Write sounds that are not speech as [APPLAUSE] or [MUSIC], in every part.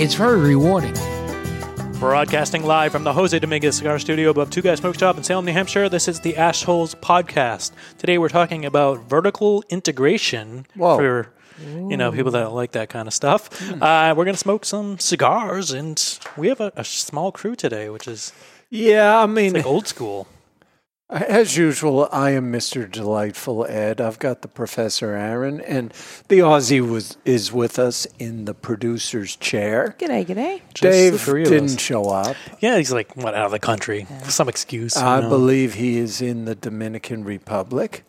It's very rewarding. Broadcasting live from the Jose Dominguez Cigar Studio above Two Guys Smoke Shop in Salem, New Hampshire. This is the Ashholes Podcast. Today we're talking about vertical integration Whoa. for you know people that like that kind of stuff. Uh, we're gonna smoke some cigars, and we have a, a small crew today, which is Yeah, I mean, like old school. As usual, I am Mr. Delightful Ed. I've got the Professor Aaron, and the Aussie was is with us in the producer's chair. G'day, g'day. Just the Dave three of didn't show up. Yeah, he's like what out of the country, some excuse. you I know. believe he is in the Dominican Republic.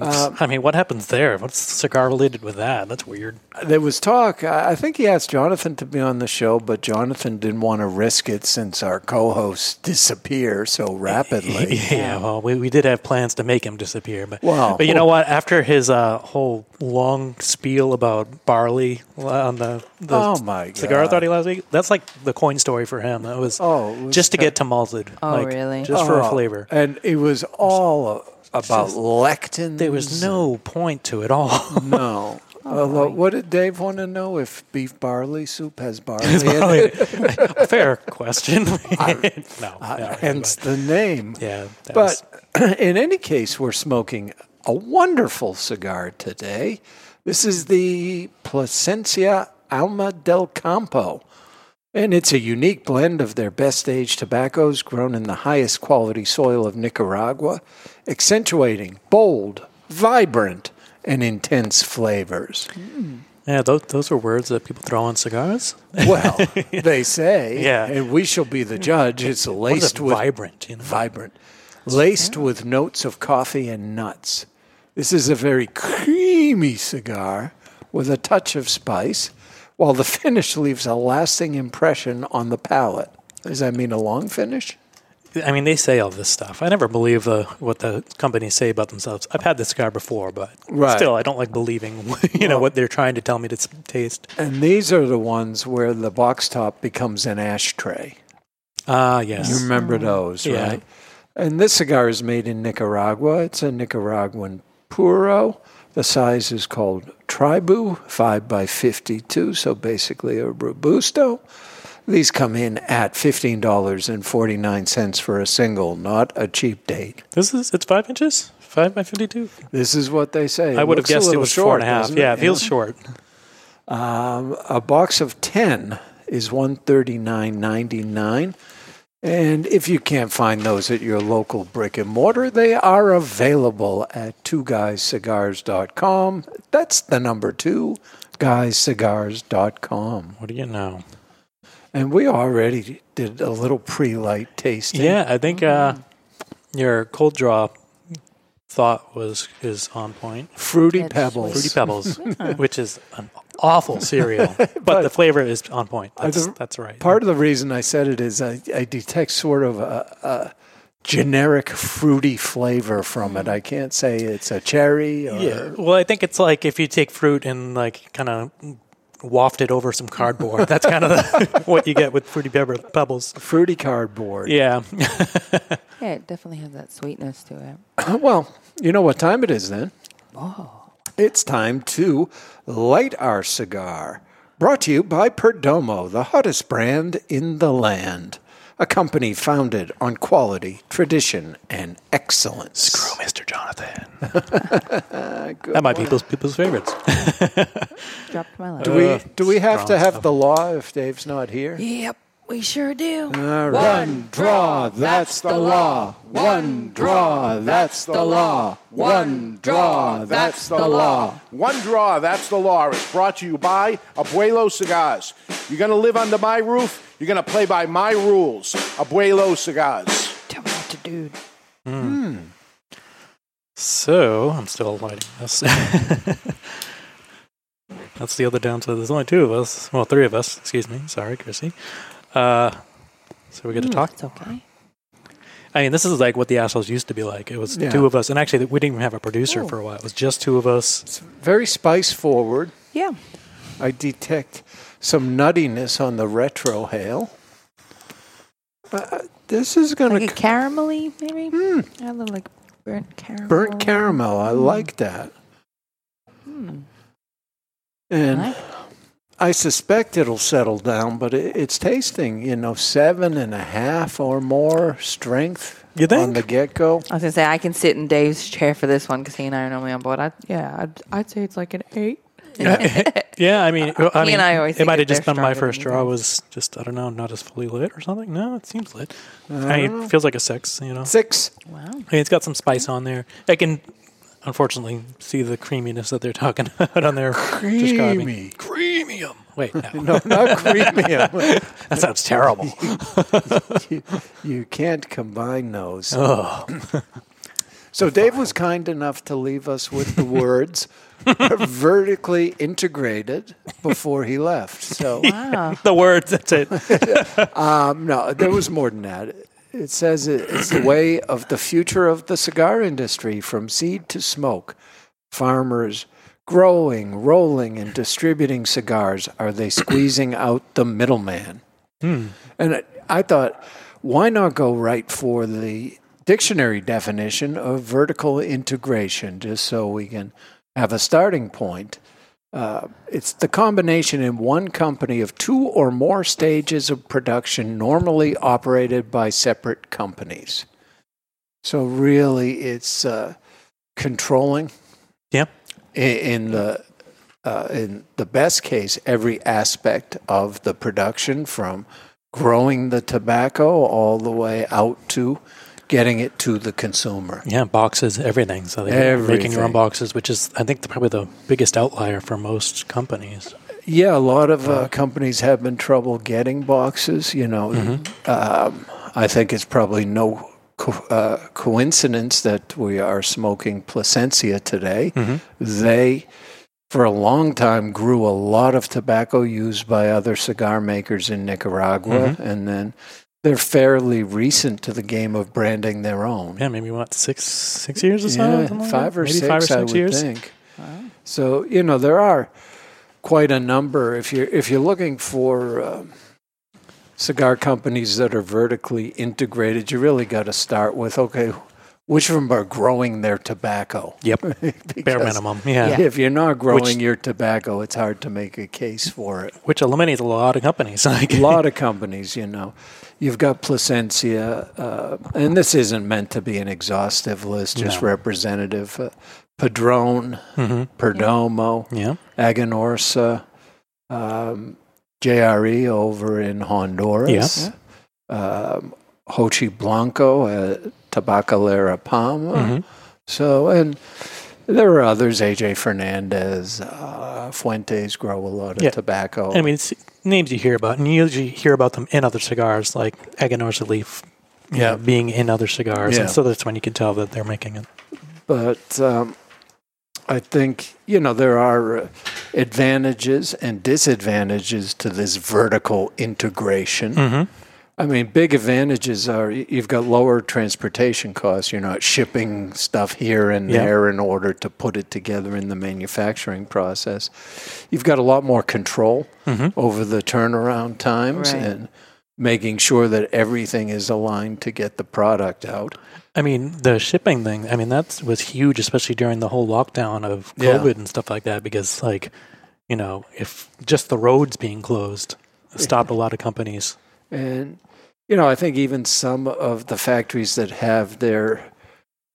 [LAUGHS] I mean, what happens there? What's cigar related with that? That's weird. There was talk. I I think he asked Jonathan to be on the show, but Jonathan didn't want to risk it since our co-hosts disappear so [LAUGHS] rapidly. Yeah, well, we, we did have plans to make him disappear, but Wow. but you know what? After his uh, whole long spiel about barley on the, the Oh, my cigar God. authority last week, that's like the coin story for him. That was, Oh, was just to get to malted. Oh, like, really? Just for a Oh, flavor. and it was all about lectins. There was no point to it all. [LAUGHS] No. Although, what did Dave want to know? If beef barley soup has barley in it? [LAUGHS] fair question. [LAUGHS] no, Uh, no, hence the name. yeah. that was- But [CLEARS THROAT] in any case, we're smoking a wonderful cigar today. This is the Plasencia Alma del Campo. And it's a unique blend of their best aged tobaccos grown in the highest quality soil of Nicaragua, accentuating bold, vibrant, and intense flavors. Mm. yeah, those, those are words that people throw on cigars. Well, [LAUGHS] they say, Yeah. and we shall be the judge. It's laced it? with vibrant, you know? vibrant, laced with notes of coffee and nuts. This is a very creamy cigar with a touch of spice, while the [LAUGHS] finish leaves a lasting impression on the palate. Does that mean a long finish? I mean, they say all this stuff. I never believe uh, what the companies say about themselves. I've had this cigar before, but Right. still, I don't like believing, [LAUGHS] you know, what they're trying to tell me to taste. And these are the ones where the box top becomes an ashtray. Ah, yes. You remember those, Yeah. right? And this cigar is made in Nicaragua. It's a Nicaraguan puro. The size is called Tribu, 5 by 52, so basically a Robusto. These come in at $15.49 for a single, not a cheap date. This is it's five inches, five by fifty-two. This is what they say. I would have guessed it was short, four and a half. Yeah, it feels Yeah. short. Um, a box of 10 is 139.99 and if you can't find those at your local brick and mortar they are available at two guyscigars.com that's the number 2 guyscigars.com What do you know? and we already did a little pre-light tasting. Yeah, I think uh, your cold draw thought was is on point. fruity It's pebbles. Fruity Pebbles, [LAUGHS] which is an awful cereal, [LAUGHS] but, the flavor is on point. That's, the- that's right. Part of the reason I said it is I, I detect sort of a, a generic fruity flavor from it. I can't say it's a cherry or Yeah. Well, I think it's like if you take fruit and like kind of waft it over some cardboard. That's kind of the, [LAUGHS] what you get with fruity pepper pebbles. fruity cardboard. Yeah. Yeah, it definitely has that sweetness to it. [LAUGHS] Well, you know what time it is then? Oh. It's time to light our cigar. Brought to you by Perdomo, the hottest brand in the land. A company founded on quality, tradition, and excellence. Screw Mr. Jonathan. [LAUGHS] that might be people's, people's favorites. Dropped my leg. Do we Uh, do we have to have stuff. the law if Dave's not here? Yep, we sure do. All right. One draw, that's the law. One draw, that's the law. One draw, that's the law. One draw, that's the law. It's brought to you by Abuelo Cigars. You're going to live under my roof, you're going to play by my rules. Abuelo Cigars. Tell me what to do. Hmm. So I'm still lighting this. [LAUGHS] That's the other downside. There's only two of us. Well, three of us. Excuse me. Sorry, Chrissy. Uh, so we get to talk. It's okay. I mean, this is like what the Ashholes used to be like. It was Yeah. two of us, and actually, we didn't even have a producer for a while. It was just two of us. It's very spice forward. Yeah. I detect some nuttiness on the retro hail. Uh, this is going Like a to caramelly, maybe? A little like burnt caramel. burnt caramel. I like that. Hmm. And Like- I suspect it'll settle down, but it, it's tasting, you know, seven and a half or more strength You think? on the get go. I was gonna say I can sit in Dave's chair for this one because he and I are normally on board. I, yeah, I'd, I'd say it's like an eight. Yeah, [LAUGHS] [LAUGHS] I mean, I He mean, and I always it might have just been my first draw was just I don't know, not as fully lit or something. No, it seems lit. I mean, it uh-huh. feels like a six. You know, Six. Wow. I mean, it's got some spice on there. I can unfortunately see the creaminess that they're talking [LAUGHS] about on there. describing. Creamy. Creamium. Wait, no, [LAUGHS] No, not premium. [LAUGHS] that sounds terrible. you, you can't combine those. oh, So Dave was kind enough to leave us with the words vertically integrated before he left. So Wow. the words. That's it. um, no, there was more than that. It says it's the way of the future of the cigar industry from seed to smoke. Farmers growing, rolling, and distributing cigars. Are they squeezing out the middleman? Hmm. And I- I thought, why not go right for the dictionary definition of vertical integration, just so we can have a starting point? Uh, it's the combination in one company of two or more stages of production normally operated by separate companies. So, really, it's uh, controlling Yeah. i- in the uh, in the best case every aspect of the production from growing the tobacco all the way out to getting it to the consumer. Yeah, boxes, everything. So they're making your own boxes, which is, I think, the, probably the biggest outlier for most companies. Yeah, a lot of uh, companies have been trouble getting boxes. You know, um, I think it's probably no co- uh, coincidence that we are smoking Plasencia today. They, for a long time, grew a lot of tobacco used by other cigar makers in Nicaragua, and then they're fairly recent to the game of branding their own. Yeah, maybe what six six years or so. Yeah, something like five that? or maybe six, five or six I would years. think. So you know there are quite a number. If you're if you're looking for um, cigar companies that are vertically integrated, you really got to start with okay, which of them are growing their tobacco? Yep, [LAUGHS] bare minimum. Yeah. If you're not growing Which- your tobacco, it's hard to make a case for it. which eliminates a lot of companies. [LAUGHS] Like A lot of companies, you know. You've got Plasencia, uh, and this isn't meant to be an exhaustive list, just No. representative. Uh, Padron, Mhm. Perdomo, yeah, Aganorsa, um, JRE over in Honduras, um, Hochi Blanco, uh, Tabacalera Palma. Mhm. So, and there are others, AJ Fernandez, uh, Fuentes grow a lot of Yeah. tobacco. I mean, it's names you hear about, and you usually hear about them in other cigars, like Aganorsa Leaf. Yeah. know, being in other cigars, Yeah. and so that's when you can tell that they're making it. but um, I think you know there are uh, advantages and disadvantages to this vertical integration. Mm-hmm. I mean, big advantages are you've got lower transportation costs. You're not shipping stuff here and Yeah. there in order to put it together in the manufacturing process. You've got a lot more control Mhm. over the turnaround times Right. and making sure that everything is aligned to get the product out. I mean, the shipping thing. I mean, that was huge, especially during the whole lockdown of Yeah. COVID and stuff like that. Because, like, you know, if just the roads being closed stopped a lot of companies. And you know, I think even some of the factories that have their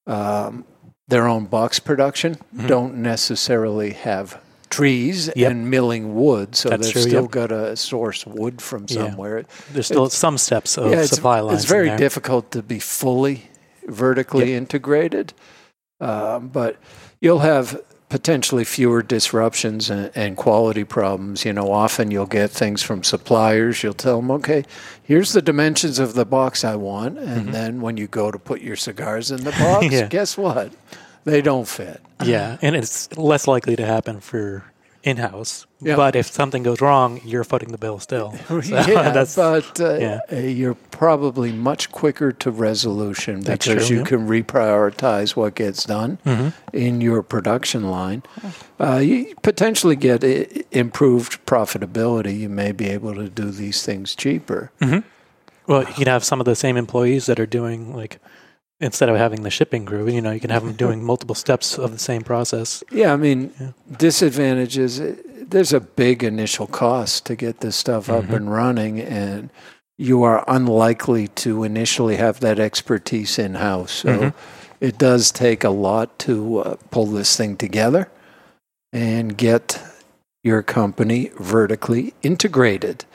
um, their own box production Mhm. don't necessarily have trees Yep. and milling wood, so That's they've true, still yep. got to source wood from Yeah. somewhere. There's still It's- some steps of yeah, it's, supply lines. it's very difficult to be fully vertically integrated, um, but you'll have potentially fewer disruptions and, and quality problems. You know, often you'll get things from suppliers. You'll tell them, okay, here's the dimensions of the box I want, and then when you go to put your cigars in the box, Mm-hmm. [LAUGHS] Yeah. guess what? They don't fit. Yeah, and it's less likely to happen for in house. Yeah. But if something goes wrong, you're footing the bill still. [LAUGHS] So [LAUGHS] yeah, but uh, yeah. uh, you're probably much quicker to resolution because true, you yeah. can reprioritize what gets done Mm-hmm. in your production line. Uh, you potentially get improved profitability. You may be able to do these things cheaper. well, you can have some of the same employees that are doing like instead of having the shipping crew, you know, you can have them doing [LAUGHS] multiple steps of the same process. Yeah, I mean, disadvantages. uh, There's a big initial cost to get this stuff up and running, and you are unlikely to initially have that expertise in house. So it does take a lot to uh, pull this thing together and get your company vertically integrated.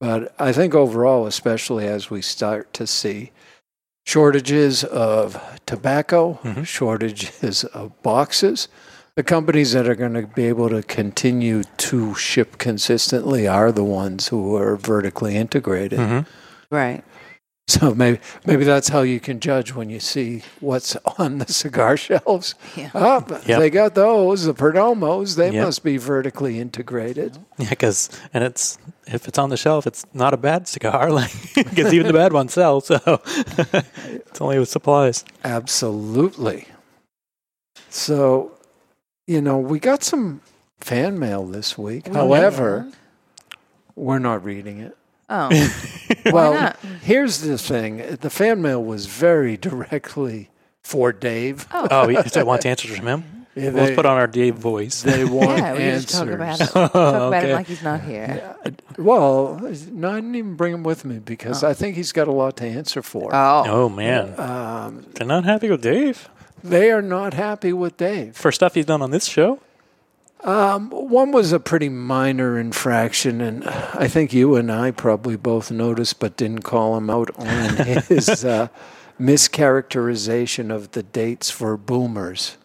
But I think overall, especially as we start to see shortages of tobacco, Mhm. shortages of boxes, the companies that are going to be able to continue to ship consistently are the ones who are vertically integrated. Mhm. Right. So maybe maybe that's how you can judge when you see what's on the cigar [LAUGHS] shelves. Yeah. Oh, Yep. they got those, the Perdomos. They Yep. must be vertically integrated. Yeah, because and it's if it's on the shelf, it's not a bad cigar. [LAUGHS] Like because even the bad ones sell, so [LAUGHS] it's only with supplies. Absolutely. So, you know, we got some fan mail this week. However, we're not reading it. Oh, well, here's the thing: the fan mail was very directly for Dave. Oh, we so want answers from him. Yeah, Let's put on our Dave voice. They [LAUGHS] want yeah. We can just talk about it. Talk about [LAUGHS] Okay. it like he's not here. Well, no, I didn't even bring him with me because I think he's got a lot to answer for. Oh, Oh man, Um, they're not happy with Dave they are not happy with Dave. for stuff he's done on this show. Um, one was a pretty minor infraction, and I think you and I probably both noticed, but didn't call him out on [LAUGHS] his uh, mischaracterization of the dates for boomers.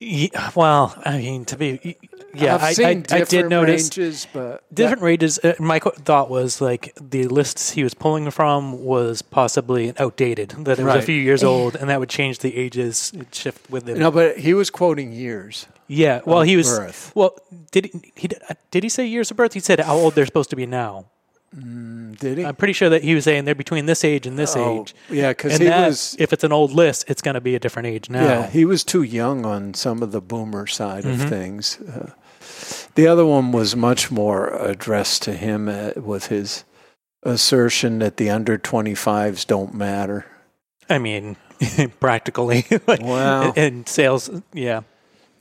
Yeah, well, I mean, to be, yeah, I, I, I did different notice ranges, but different ranges. Uh, my thought was like the lists he was pulling from was possibly outdated, that it was a few years old, and that would change the ages, shift with it. no, but he was quoting years. Yeah, well, he was. birth. Well, did he, he uh, did he say years of birth? He said how old they're supposed to be now. Did he? I'm pretty sure that he was saying they're between this age and this Oh, age. yeah, 'cause And he that, was- If it's an old list, it's going to be a different age now. Yeah, he was too young on some of the boomer side Mm-hmm. of things. Uh, the other one was much more addressed to him uh, with his assertion that the under 25s don't matter. I mean, [LAUGHS] practically. [LAUGHS] like, Wow. In sales, yeah.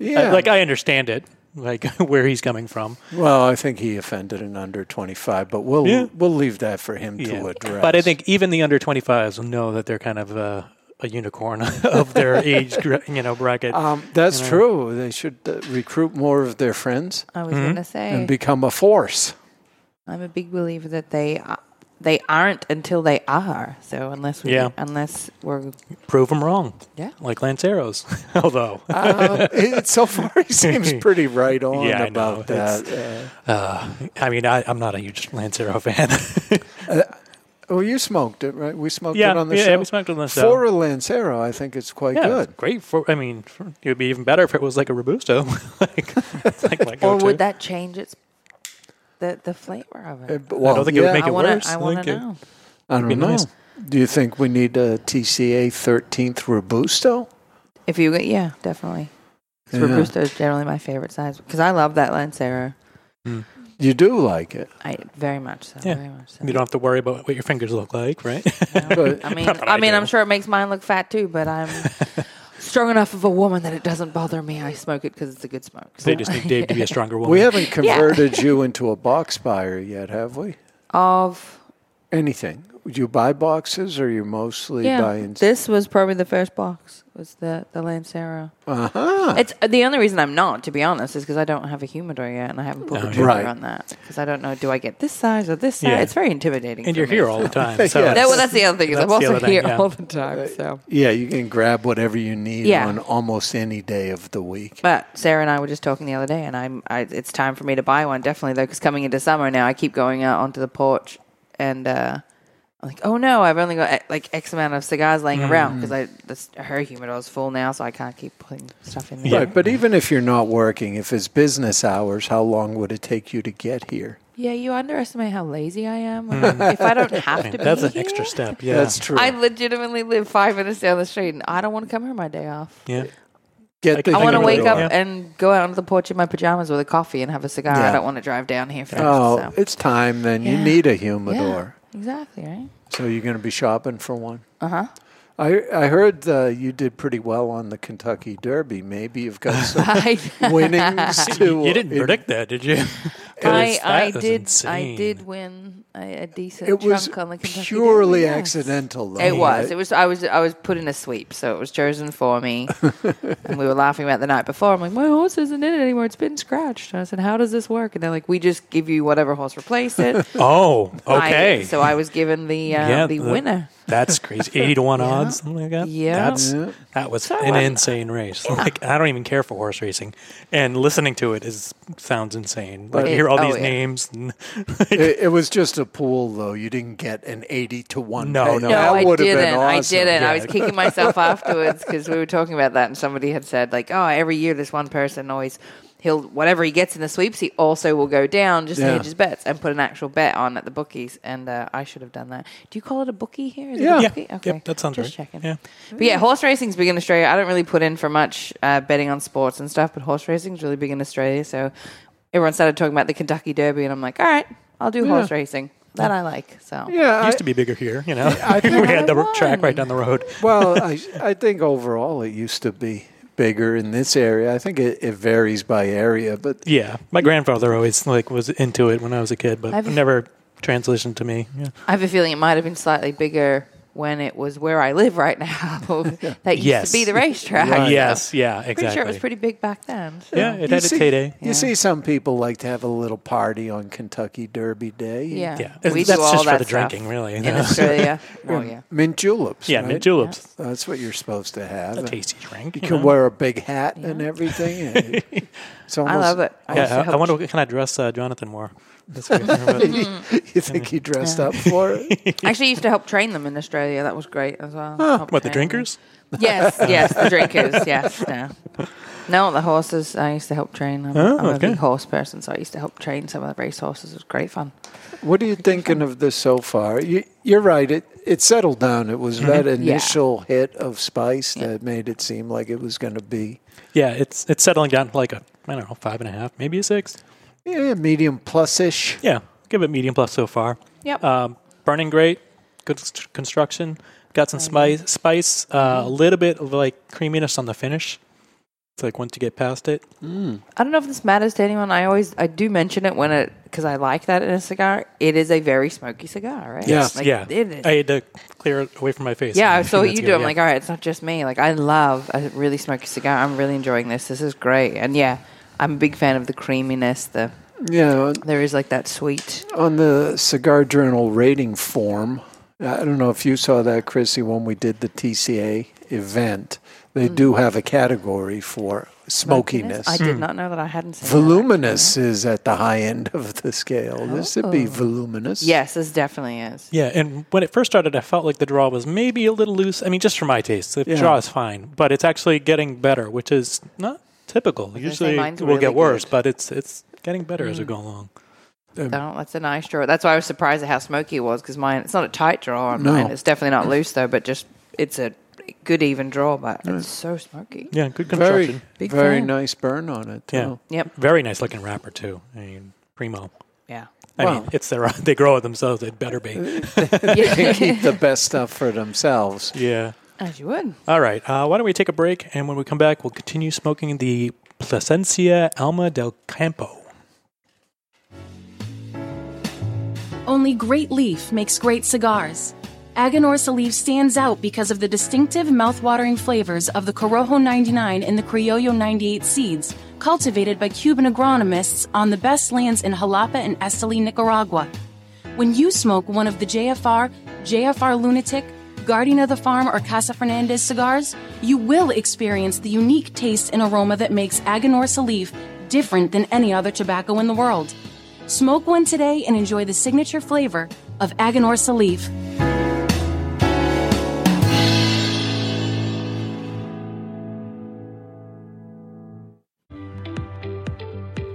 Yeah. I- like I understand it, like [LAUGHS] where he's coming from. well, I think he offended an under 25, but we'll Yeah. we'll leave that for him Yeah. to address. But I think even the under 25s will know that they're kind of uh, a unicorn [LAUGHS] of their [LAUGHS] age, you know, bracket. um, that's you know. true. They should uh, recruit more of their friends I was Mhm. gonna say. and become a force. I'm a big believer that they uh, they aren't until they are. So unless we, Yeah. unless we're Prove them wrong, yeah. like Lanceros. [LAUGHS] Although, um, it, so far, he seems [LAUGHS] pretty right on Yeah, I about that. Uh, uh, I mean, I, I'm not a huge Lancero fan. [LAUGHS] oh, you smoked it, right? We smoked yeah, it on the yeah, show. we smoked on the show. For a Lancero, I think it's quite yeah, good. great. For I mean, for, it would be even better if it was like a robusto. like, like my Or would that change its the the flavor of Uh, it? but- well, don't think it would yeah, make I it wanna, worse. I I want to know. I don't know. nice. Do you think we need a TCA 13th Robusto? If you get yeah, definitely. Yeah. Robusto is generally my favorite size because I love that Lancero. You do like it. I very much so. Yeah. Very much so. You don't have to worry about what your fingers look like, right? But- I [LAUGHS] mean, I I mean. I'm sure it makes mine look fat too, but I'm [LAUGHS] strong enough of a woman that it doesn't bother me. I smoke it because it's a good smoke. they just need Dave to be a stronger woman. We haven't [LAUGHS] converted you into a box buyer yet, have we? of Anything? Would you buy boxes or you mostly yeah. buying? This was probably the first box. Was the the Lancero? Uh huh. It's the only reason I'm not, to be honest, is because I don't have a humidor yet, and I haven't pulled Oh, the trigger Right. on that because I don't know. Do I get this size or this size? Yeah. It's very intimidating. and you're me, here so- all the time. [LAUGHS] So Yeah. That, well, that's the other thing is I'm also other thing, here yeah. all the time. So, Yeah, you can grab whatever you need Yeah. on almost any day of the week. but Sarah and I were just talking the other day, and I'm. I, it's time for me to buy one, definitely though, because coming into summer now, I keep going out onto the porch, and uh, like, oh no, I've only got eh, like X amount of cigars laying Mm. around because I this, her humidor's full now, so I can't keep putting stuff in there. Right, but even if you're not working, if it's business hours, how long would it take you to get here? Yeah, you underestimate how lazy I am. if I don't [LAUGHS] have to be That's an here, extra step. [LAUGHS] Yeah. That's true. I legitimately live five minutes down the street, and I don't want to come here my day off. yeah. get the I want to wake up Yeah. and go out onto the porch in my pajamas with a coffee and have a cigar. Yeah. I don't want to drive down here first. Oh, so. it's time then. You need a yeah, humidor. Exactly right. So you're going to be shopping for one. Uh huh. I I heard uh, you did pretty well on the Kentucky Derby. Maybe you've got [LAUGHS] some winnings [LAUGHS] to. You, you didn't it- predict that, did you? [LAUGHS] 'Cause I, I is did. I did win a, a decent It was chunk on the Kentucky purely Derby, yes. accidental, though. It was. right? It was. I was. I was put in a sweep, so it was chosen for me. [LAUGHS] and we were laughing about the night before. I'm like, my horse isn't in it anymore. It's been scratched. And I said, how does this work? And they're like, we just give you whatever horse replaced it. [LAUGHS] Oh, okay. I- so I was given the uh, Yeah, the the- winner. That's crazy. 80 to 1 [LAUGHS] odds, something like that. Yeah. That's, Yeah. That was So an I- insane race. Like I don't even care for horse racing. And listening to it is sounds insane. Like you It- hear all oh, these yeah. names. And [LAUGHS] It, it was just a pool, though. You didn't get an eighty to one. No, pay. no. No, that I didn't. been I didn't. I was kicking myself [LAUGHS] afterwards because we were talking about that, and somebody had said like, "Oh, every year this one person always he'll whatever he gets in the sweeps, he also will go down just to hedge his bets and put an actual bet on at the bookies." And uh, I should have done that. Do you call it a bookie here? Is Yeah. it a Yeah. bookie? Yep, that sounds just right. checking. Yeah. But yeah, horse racing's big in Australia. I don't really put in for much uh, betting on sports and stuff, but horse racing's really big in Australia. So everyone started talking about the Kentucky Derby, and I'm like, all right, I'll do horse racing. That I like. So Yeah, I- used to be bigger here, you know. I [LAUGHS] think we had the I track right down the road. well, [LAUGHS] I I think overall it used to be bigger in this area. I think it, it varies by area, but Yeah. My grandfather always like was into it when I was a kid, but I've- never transitioned to me. Yeah. I have a feeling it might have been slightly bigger when it was where I live right now. [LAUGHS] that used Yes. to be the racetrack. Right. Yes, yeah, exactly. Pretty sure it was pretty big back then. so- yeah, it you had its see, heyday. you see some people like to have a little party on Kentucky Derby Day. Yeah. Yeah. We That's do all just for the stuff drinking, really. In Yeah. [LAUGHS] Australia. Oh, [LAUGHS] yeah. Mint juleps. Yeah, right? mint juleps. That's what you're supposed to have. A tasty drink. You you can wear a big hat and everything. And It's almost, I love it. I Yeah, I, I wonder what kind of dress uh, Jonathan wore. That's what I remember. You think he dressed up for it? [LAUGHS] I Actually, used to help train them in Australia. That was great as well. Help what the train them. drinkers? Yes, [LAUGHS] yes, the drinkers. Yes, no, no, the horses. I used to help train. I'm, Oh, I'm a okay. big horse person, so I used to help train some of the race horses. It was great fun. What are you thinking of this so far? You, you're right. It it settled down. It was that initial hit of spice that made it seem like it was going to be Yeah, it's it's settling down like a I don't know five and a half, maybe a six. yeah, medium plus ish. Yeah, give it medium plus so far. Yep. Um, burning great, good const- construction. Got some spice, spice, uh, a little bit of like creaminess on the finish. It's like once you get past it. Mm. I don't know if this matters to anyone. I always I do mention it when it because I like that in a cigar. It is a very smoky cigar, right? Yeah. Like, yeah, It is. I had to clear it away from my face. yeah, a I few saw what minutes you ago, do. I'm yeah. like, all right, it's not just me. Like, I love a really smoky cigar. I'm really enjoying this. This is great. And yeah, I'm a big fan of the creaminess. The Yeah, there is like that sweet. on the Cigar Journal rating form. I don't know if you saw that, Chrissy, when we did the TCA event. They do have a category for smokiness. I Hmm. did not know that I hadn't seen Voluminous is at the high end of the scale. This would be voluminous. Yes, this definitely is. Yeah, and when it first started, I felt like the draw was maybe a little loose. I mean, just for my taste, the Yeah. draw is fine, but it's actually getting better, which is not typical. Usually, it will get worse, good. but it's it's getting better Mm. as we go along. No, that's a nice draw. That's why I was surprised at how smoky it was because mine. It's not a tight draw on No. mine. It's definitely not loose though, but just it's a good even draw. But it's so smoky. Yeah, good Very, construction. Big very nice burn on it, too. Yeah, Yep. very nice looking wrapper too. I mean, primo. Yeah. I Wow. mean, it's their [LAUGHS] they grow it themselves. It better be. [LAUGHS] [LAUGHS] They keep the best stuff for themselves. yeah. As you would. All right. Uh, why don't we take a break, and when we come back, we'll continue smoking the Plasencia Alma del Campo. Only Great Leaf makes great cigars. Aganorsa Leaf stands out because of the distinctive mouth-watering flavors of the Corojo 99 and the Criollo 98 seeds, cultivated by Cuban agronomists on the best lands in Jalapa and Esteli, Nicaragua. When you smoke one of the JFR, JFR Lunatic, Guardian of the Farm, or Casa Fernandez cigars, you will experience the unique taste and aroma that makes Aganorsa Leaf different than any other tobacco in the world. Smoke one today and enjoy the signature flavor of Aganorsa Leaf.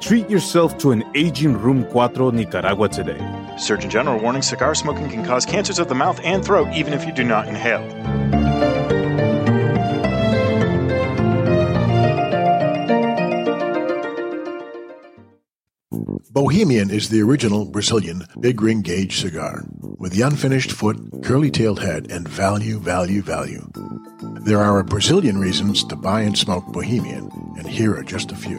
Treat yourself to an aging Room 4 Nicaragua today. Surgeon General warning cigar smoking can cause cancers of the mouth and throat even if you do not inhale. Bohemian is the original Brazilian big ring gauge cigar with the unfinished foot, curly tailed head, and value, value, value. There are a Brazilian reasons to buy and smoke Bohemian, and here are just a few.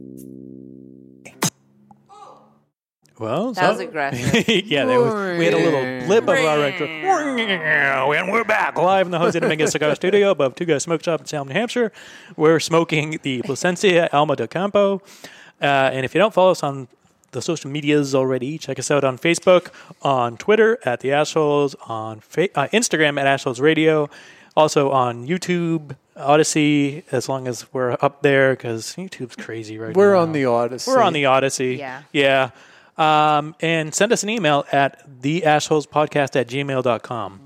Well, That was aggressive. [LAUGHS] yeah, there was, we had a little blip of our retro. And we're back live in the Jose Dominguez Cigar Studio above Two Guys Smoke Shop in Salem, New Hampshire. We're smoking the Plasencia Alma del Campo. Uh, and if you don't follow us on the social medias already, check us out on Facebook, on Twitter at The Ashholes, on fa- uh, Instagram at Ashholes Radio, also on YouTube, Odysee, as long as we're up there, because YouTube's crazy right now. We're on the Odysee. We're on the Odysee. Yeah. Yeah. Um, and send us an email at theashholespodcast at gmail.com.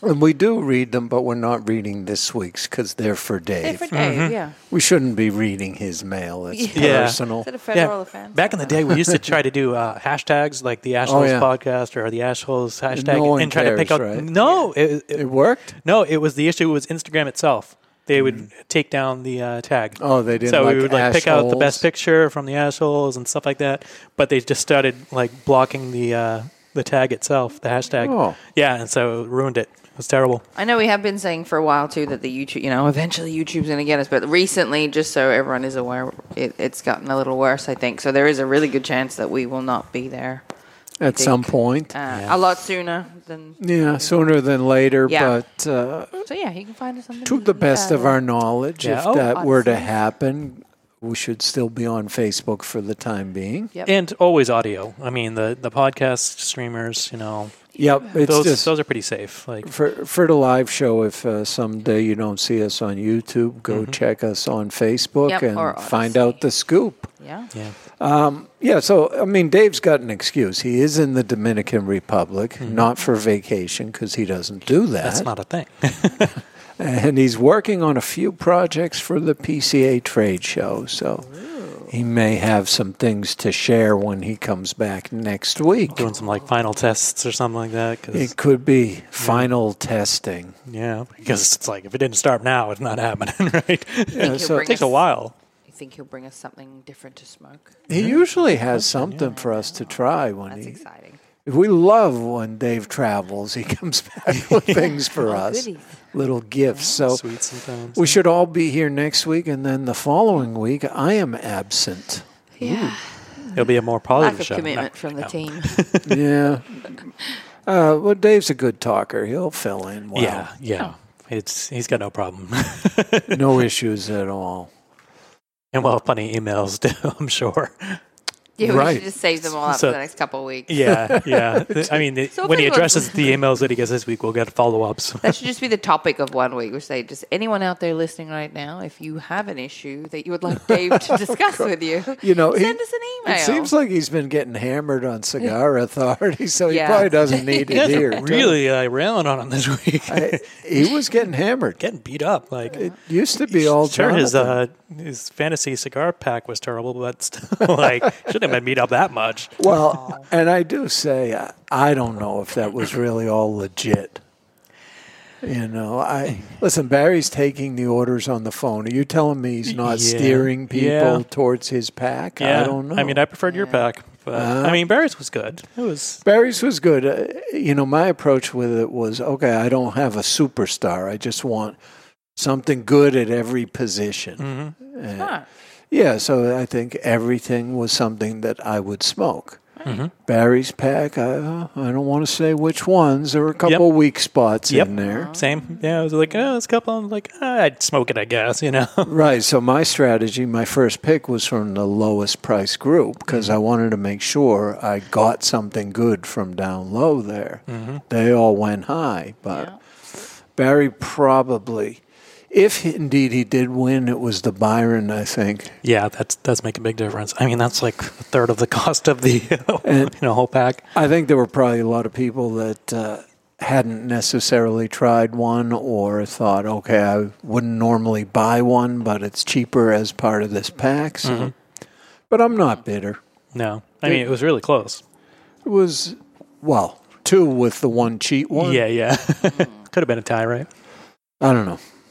And we do read them, but we're not reading this week's because they're for Dave. for Dave, yeah. We shouldn't be reading his mail. It's Yeah. personal. Is it a federal offense? Back in the day, we used to try to do uh, hashtags like the Ashholes Oh, yeah. podcast or the Ashholes hashtag No one and try to pick out. right? No, it, it, It worked? No, it was the issue was Instagram itself. They would take down the uh, tag. Mm. Oh, they didn't So like we would like pick out the best picture from the Ashholes and stuff like that. But they just started like blocking the uh, the tag itself, the hashtag. Oh. Yeah, and so it ruined it. It was terrible. I know we have been saying for a while too that the YouTube, you know, eventually YouTube's going to get us, but recently, just so everyone is aware, it, it's gotten a little worse. I think so. There is a really good chance that we will not be there At think. some point. uh, a lot sooner than. Yeah, sooner than later, Yeah. but uh, So yeah, you can find us on the to the best of our knowledge, Yeah. if Oh, that were to happen, we should still be on Facebook for the time being. Yep. And always audio. I mean, the, the podcast streamers, you know, Yep, it's those, just those are pretty safe. Like, for for the live show. If uh, someday you don't see us on YouTube, go Mm-hmm. check us on Facebook Yep, and find out the scoop. Yeah. yeah. Um, yeah, so I mean, Dave's got an excuse. He is in the Dominican Republic, not for vacation because he doesn't do that. Mm-hmm. That's not a thing. [LAUGHS] and he's working on a few projects for the PCA trade show. So he may have some things to share when he comes back next week. Doing some like final tests or something like that. 'cause- It could be final testing. yeah, because it's like if it didn't start now, it's not happening, [LAUGHS] right? Yeah, so it takes a while. You think he'll bring us something different to smoke? he usually has something for us to try when That's he. exciting. We love when Dave travels. He [LAUGHS] comes back with [LAUGHS] things for Oh, us, goodies. little gifts. So Sweet sometimes. we should all be here next week, and then the following week I am absent. Yeah. It'll be a more Lack positive of show. commitment No, from the no. team. [LAUGHS] yeah. Uh, well, Dave's a good talker. He'll fill in well. Yeah, yeah. It's he's got no problem, no issues at all. and we'll have plenty of emails too. I'm sure. [LAUGHS] Yeah, we Right. should just save them all up So- for the next couple of weeks. Yeah, [LAUGHS] yeah. I mean, the- So when he addresses the emails that he gets this week, we'll get follow ups. That should just be the topic of one week. We say, just anyone out there listening right now, if you have an issue that you would like [LAUGHS] Dave to discuss with you, You know, he- send us an email. It seems like he's been getting hammered on Cigar Authority, so he Yeah. probably doesn't need it here. really uh, railing on him this week. I- he was getting hammered. Getting beat up. Like It used to be all sure, his uh, his fantasy cigar pack was terrible, but still, like shouldn't have been meet up that much. Well, and I do say I, I don't know if that was really all legit. You know, I listen. Barry's taking the orders on the phone. Are you telling me he's not Yeah. steering people Yeah. towards his pack? Yeah, I don't know. I mean, I preferred your pack, but I mean, Barry's was good. It was Barry's was good. Uh, you know, my approach with it was okay. I don't have a superstar. I just want something good at every position. Uh, Huh. Yeah, so I think everything was something that I would smoke. Mm-hmm. Barry's pack. I, uh, I don't want to say which ones. There were a couple weak spots Yep. in there. same. Yeah, I was like, oh, it's a couple. I'm like, ah, I'd smoke it, I guess. You know. [LAUGHS] Right. So my strategy, my first pick was from the lowest price group because Mm-hmm. I wanted to make sure I got something good from down low there. Mm-hmm. They all went high, but Barry probably, if indeed he did win, it was the Byron, I think. Yeah, that's that's make a big difference. I mean, that's like a third of the [LAUGHS] cost of the [LAUGHS] you know whole pack. I think there were probably a lot of people that uh, hadn't necessarily tried one or thought, okay, I wouldn't normally buy one, but it's cheaper as part of this pack. So. Mm-hmm. But I'm not bitter. No, I mean it was really close. It was, well, two with the one cheat one. Yeah, yeah. [LAUGHS] Could have been a tie, right? I don't know.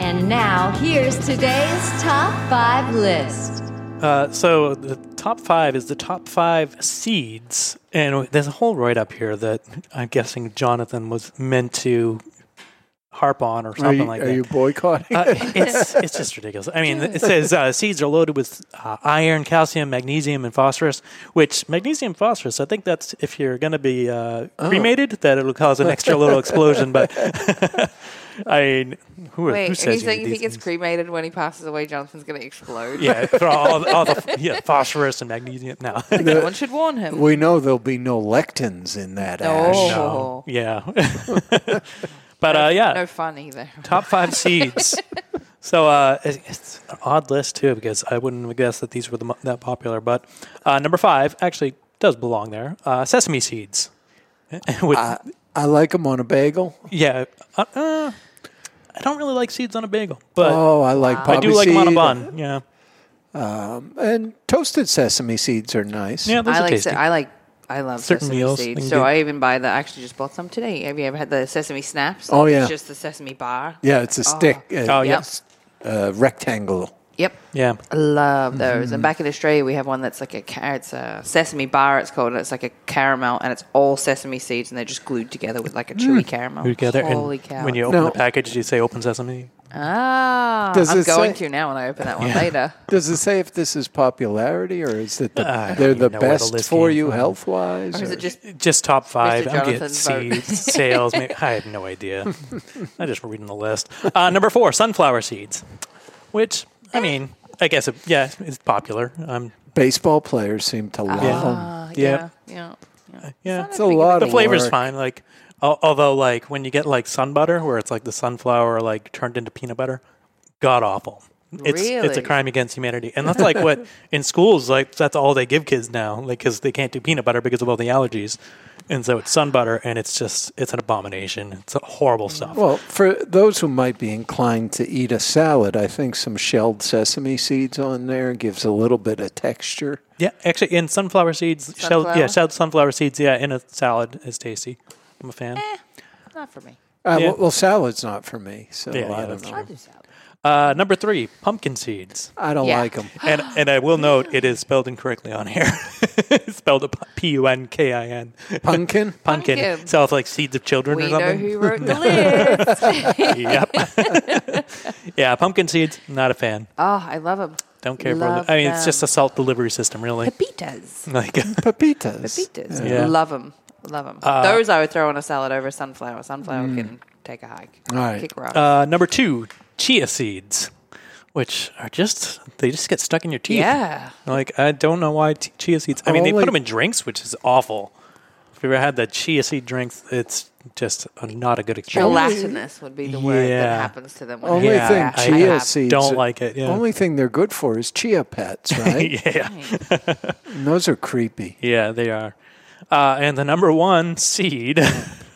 And now, here's today's top five list. Uh, so the top five is the top five seeds, and there's a whole write up here that I'm guessing Jonathan was meant to harp on or something you, like are that. Are you boycotting? Uh, it's it's just ridiculous. I mean, it says uh, seeds are loaded with uh, iron, calcium, magnesium, and phosphorus. Which magnesium, phosphorus, I think that's if you're going to be uh, Oh. cremated, that it'll cause an extra little explosion. But [LAUGHS] I mean, who, wait, who are says you you saying you think these it's cremated when he passes away? Jonathan's going to explode. Yeah, [LAUGHS] for all, all the yeah, phosphorus and magnesium. No, Someone should warn him. we know there'll be no lectins in that No. ash. Oh. yeah. [LAUGHS] but uh, yeah, No fun either. top five [LAUGHS] seeds. So uh, it- it's an odd list too because I wouldn't have guessed that these were the, that popular. But uh, number five actually does belong there. Uh, sesame seeds. With, I, I like them on a bagel. yeah, uh, uh, I don't really like seeds on a bagel, but oh, I like I poppy do like them on a seed. bun. Yeah, Um, and toasted sesame seeds are nice. yeah, those I are like. tasty. Se- I like. I love Certain sesame meals, seeds. they So do- I even buy the. I actually just bought some today. Have you ever had the sesame snaps? Oh, yeah. It's just the sesame bar. Yeah, it's a stick. Uh, Oh, yeah. yes, uh, rectangle. Yep. Yeah. I love those. Mm-hmm. And back in Australia, we have one that's like a ca- it's a sesame bar. It's called. and It's like a caramel, and it's all sesame seeds, and they're just glued together with like a chewy caramel. Together. Holy and cow! When you open No. the package, you say "Open Sesame." ah, Does I'm going say- to now when I open that one Yeah. later. [LAUGHS] Does it say if this is popularity or is it the, I don't they're the know the best for you health wise? Or is it just Just top five. I'm getting seeds, sales. Maybe, I had no idea. [LAUGHS] I just reading the list. Uh, number four, sunflower seeds, which I mean, I guess it, yeah, it's popular. Um, baseball players seem to love them? Ah, Yeah. yeah, yeah. yeah, It's a lot the of flavor's work. fine. Like, al- although like when you get like sun butter, where it's like the sunflower like turned into peanut butter, god awful. It's it's a Really? crime against humanity, and that's like what [LAUGHS] in schools like that's all they give kids now, like because they can't do peanut butter because of all the allergies, and so it's sun butter, and it's just it's an abomination. It's horrible stuff. Well, for those who might be inclined to eat a salad, I think some shelled sesame seeds on there gives a little bit of texture. Yeah, actually, in sunflower seeds, shelled, yeah, Sunflower? shelled sunflower seeds, yeah, in a salad is tasty. I'm a fan. Not for me. Uh, Yeah. well, well, salad's not for me, so Yeah, yeah, I don't that's know. I do salad. Uh, number three, pumpkin seeds. I don't Yeah. like them. [GASPS] And and I will note it is spelled incorrectly on here. [LAUGHS] it's spelled P U N K I N. Pumpkin? [LAUGHS] Pumpkin. Pumpkin. Sounds like seeds of children We or know something. who wrote the [LAUGHS] list. yep. yeah, pumpkin seeds. Not a fan. oh, I love them. Don't care Love for. them. I mean, it's just a salt delivery system, really. Pepitas. Like, Pepitas. Pepitas. Yeah. Love them. Love them. Uh, Those I would throw on a salad over sunflower. Sunflower can take a hike. All right. Kick rocks. uh, number two, chia seeds, which are just they just get stuck in your teeth. yeah. Like I don't know why t- chia seeds. I mean, they put Only- them in drinks, which is awful. If you ever had the chia seed drinks, it's just a, not a good experience. Gelatinous would be the word Yeah. that happens to them. When Only they Yeah, thing chia I have- seeds don't like it, yeah. Only thing they're good for is chia pets, [LAUGHS] right? yeah, And those are creepy. yeah, they are. Uh, and the number one seed.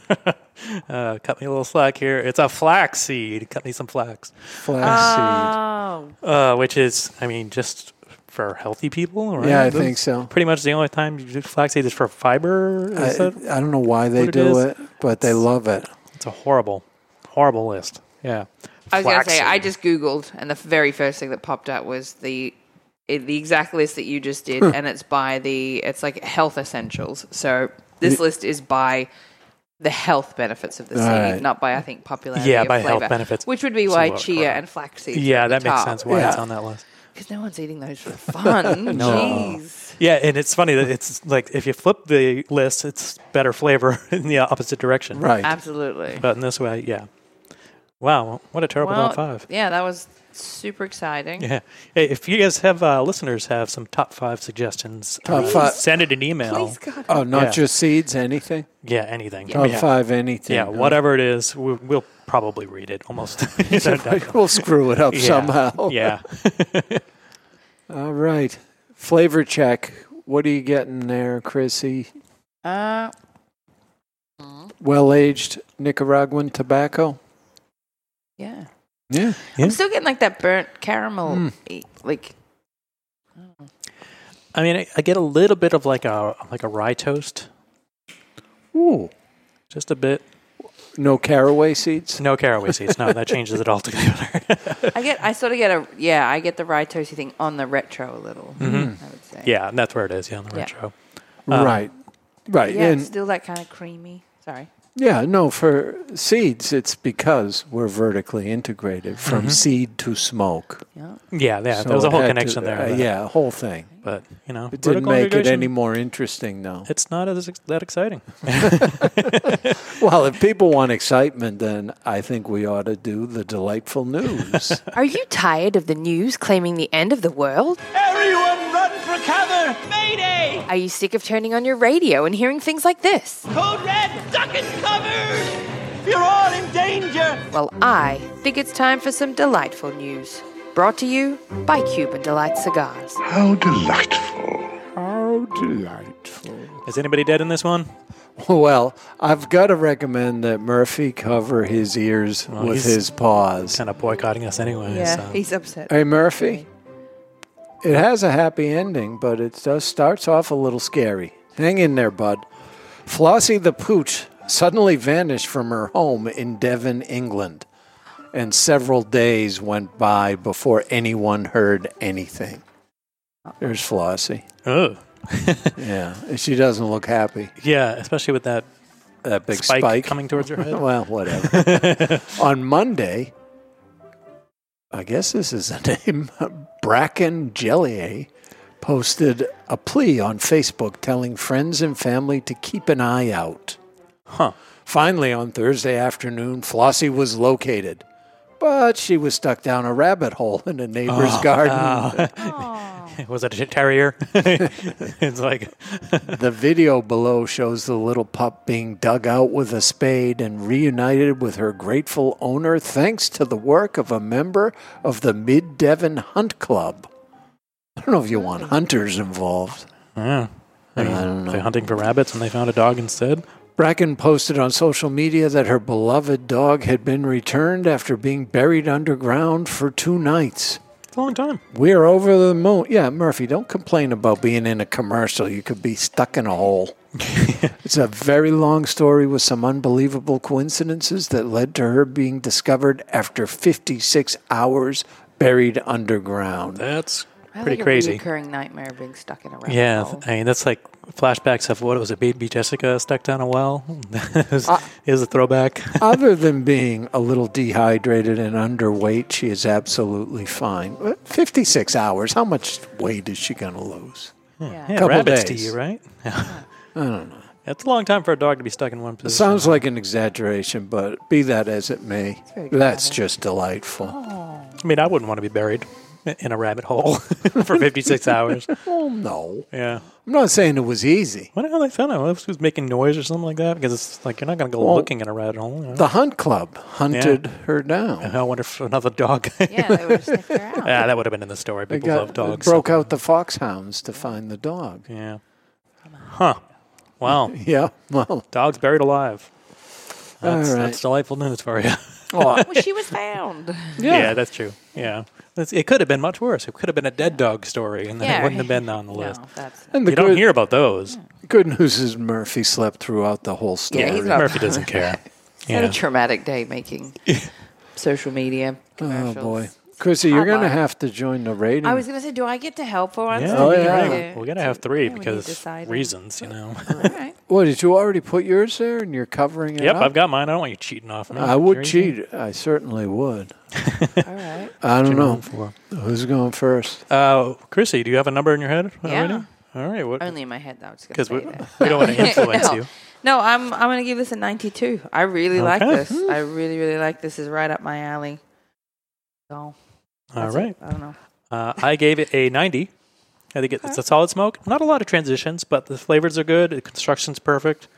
[LAUGHS] uh, cut me a little slack here. It's a flax seed. Cut me some flax, Flaxseed. Oh, uh, which is, I mean, just for healthy people. Right? yeah, I That's think so. Pretty much the only time you do flax seed is for fiber. I, Is that? I don't know why they what it do is? it, but they love it. It's a horrible, horrible list. Yeah. I was going to say, I Flaxseed. just Googled, and the very first thing that popped up was the it, the exact list that you just did, and it's by the it's like health essentials. So this list is by the health benefits of the seed, Right. not by I think popularity. Yeah, or by health flavor, benefits. which would be So why chia right. and flax seeds. Yeah, that makes sense why it's on that list. because no one's eating those for fun. [LAUGHS] Jeez. Yeah, and it's funny that it's like if you flip the list, it's better flavor [LAUGHS] in the opposite direction. Right. Absolutely. But in this way, yeah. Wow, what a terrible Well, top five. Yeah, that was super exciting. Yeah. Hey, if you guys have uh, listeners have some top five suggestions, Top uh, five. send it an email. Please, God. Oh, not Yeah. just seeds, anything? Yeah, anything. Top yeah. five, anything. Yeah, whatever it is, we'll, we'll probably read it almost. [LAUGHS] [LAUGHS] we'll screw it up Yeah. somehow. Yeah. [LAUGHS] All right. Flavor check. What are you getting there, Chrissy? Uh, Well aged Nicaraguan tobacco? yeah. Yeah. I'm still getting like that burnt caramel, e- like I mean, I, I get a little bit of like a like a rye toast, Ooh. just a bit. No caraway seeds? No caraway seeds. No, that changes it altogether. [LAUGHS] I get. I sort of get a yeah. I get the rye toasty thing on the retro a little. I would say. yeah, and that's where it is. Yeah, on the Yeah. retro. Uh, right. Right. Yeah, and still that kind of creamy. Sorry. Yeah, no, for seeds, it's because we're vertically integrated from Mm-hmm. seed to smoke. Yeah. Yeah, yeah. So there was a whole had to- connection there. uh, yeah, a whole thing. but you know, It didn't make it any more interesting, though. It's not as ex- that exciting. [LAUGHS] [LAUGHS] Well, if people want excitement, then I think we ought to do the delightful news. [LAUGHS] Are you tired of the news claiming the end of the world? Everyone Are you sick of turning on your radio and hearing things like this? Code red, duck and cover! You're all in danger! Well, I think it's time for some delightful news. Brought to you by Cuban Delight Cigars. How delightful. How delightful. Is anybody dead in this one? Well, I've got to recommend that Murphy cover his ears Well, with his paws. Kind of boycotting us anyway. Yeah, so. he's upset. Hey, Murphy. It has a happy ending, but it does starts off a little scary. Hang in there, bud. Flossie the Pooch suddenly vanished from her home in Devon, England. and several days went by before anyone heard anything. There's Flossie. Oh. [LAUGHS] yeah, she doesn't look happy. Yeah, especially with that that big spike, spike, coming towards her head. [LAUGHS] well, whatever. [LAUGHS] On Monday, I guess this is a name, Bracken Jellier posted a plea on Facebook telling friends and family to keep an eye out. Huh. Finally, on Thursday afternoon, Flossie was located, but she was stuck down a rabbit hole in a neighbor's Oh, garden. [LAUGHS] [LAUGHS] [LAUGHS] Was it a terrier? [LAUGHS] it's like [LAUGHS] the video below shows the little pup being dug out with a spade and reunited with her grateful owner thanks to the work of a member of the Mid Devon Hunt Club. I don't know if you want hunters involved. Yeah. I don't know. They're hunting for rabbits and they found a dog instead. Bracken posted on social media that her beloved dog had been returned after being buried underground for two nights. It's a long time. We're over the moon. Yeah, Murphy, don't complain about being in a commercial. You could be stuck in a hole. [LAUGHS] it's a very long story with some unbelievable coincidences that led to her being discovered after 56 hours buried underground. That's I pretty like crazy. A recurring nightmare being stuck in a rabbit Yeah, hole. I mean that's like flashbacks of what was it, Baby Jessica stuck down a well. [LAUGHS] it, was, Uh, it was a throwback. [LAUGHS] Other than being a little dehydrated and underweight, she is absolutely fine. 56 hours, how much weight is she going to lose? Yeah, Couple rabbits days. to you, right? [LAUGHS] I don't know. It's a long time for a dog to be stuck in one It position. sounds like an exaggeration, but be that as it may, that's just delightful. I mean, I wouldn't want to be buried in a rabbit hole [LAUGHS] for 56 hours. [LAUGHS] Oh, no. Yeah. I'm not saying it was easy. What the hell they found out? If she was making noise or something like that? Because it's like you're not going to go Well, looking in a rabbit hole. you know? The Hunt Club hunted her down. I wonder if another dog. [LAUGHS] Yeah, they would have her out. yeah, that would have been in the story. They People got- love dogs. broke out the foxhounds to find the dog. Yeah. Huh. Wow. Yeah. Well, Dogs buried alive. That's, All right. that's delightful news for you. Well, [LAUGHS] she was found. Yeah, that's true. Yeah. That's, it could have been much worse. It could have been a dead dog story, and then Yeah, it wouldn't have been on the no, list. that's- And the you don't good- hear about those. good news is Murphy slept throughout the whole story. Yeah, he's not- Murphy doesn't [LAUGHS] care. He's had Yeah. a traumatic day making [LAUGHS] social media Oh commercials. boy, Chrissy, you're going to Hotline. have to join the rating. I was going to say, do I get to help for once? Yeah, Oh, we yeah. gotta- we gotta have three Yeah, we need because deciding. reasons, you know. What did you already put yours there, and you're covering it yep, up? I've got mine. I don't want you cheating off me. I would It's your cheat. I certainly would. All right. [LAUGHS] I don't know. for? Who's going first? Uh, Chrissy, do you have a number in your head Yeah. already? All right. What? Only in my head, though. I was going Because we, [LAUGHS] we don't want to influence no. you. No, I'm I'm going to give this a 92. I really like Okay. this. I really, really like this. Is right up my alley. So, All that's right. it. I don't know. Uh, I gave it a 90. I think it's a solid smoke. Not a lot of transitions, but the flavors are good. The construction's perfect.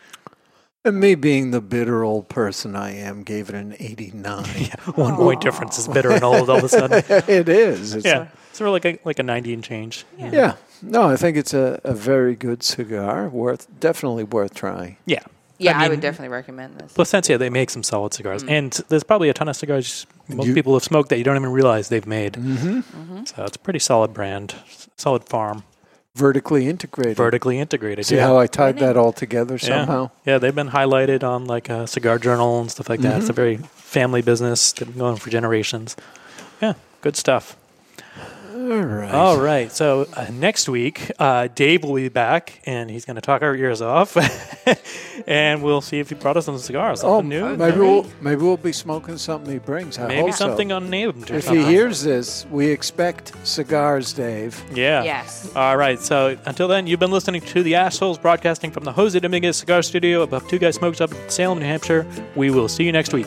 And me being the bitter old person I am, gave it an 89. [LAUGHS] One point oh. difference is bitter and old all of a sudden. [LAUGHS] it is. It's yeah. It's really like a, like a 90 and change. A, yeah. No, I think it's a, a very good cigar. Worth definitely worth trying. Yeah. Yeah, I, mean, would definitely recommend this. Plasencia, they make some solid cigars. Mm. And there's probably a ton of cigars most You- people have smoked that you don't even realize they've made. Mm-hmm. So it's a pretty solid brand, solid farm, Vertically integrated. vertically integrated. See yeah. how I tied that all together somehow? Yeah, they've been highlighted on like a cigar journal and stuff like that. It's Mm-hmm. a very family business. They've been going for generations. Yeah, good stuff. All right. All right. So uh, next week, uh, Dave will be back, and he's going to talk our ears off, [LAUGHS] and we'll see if he brought us some cigars. Oh, new. maybe we'll maybe we'll be smoking something he brings. I Maybe hope so. something unnamed. or If something. he hears this, we expect cigars, Dave. Yeah. Yes. All right. So until then, you've been listening to the Ashholes broadcasting from the Jose Dominguez Cigar Studio above Two Guys Smoke Shop in Salem, New Hampshire. We will see you next week.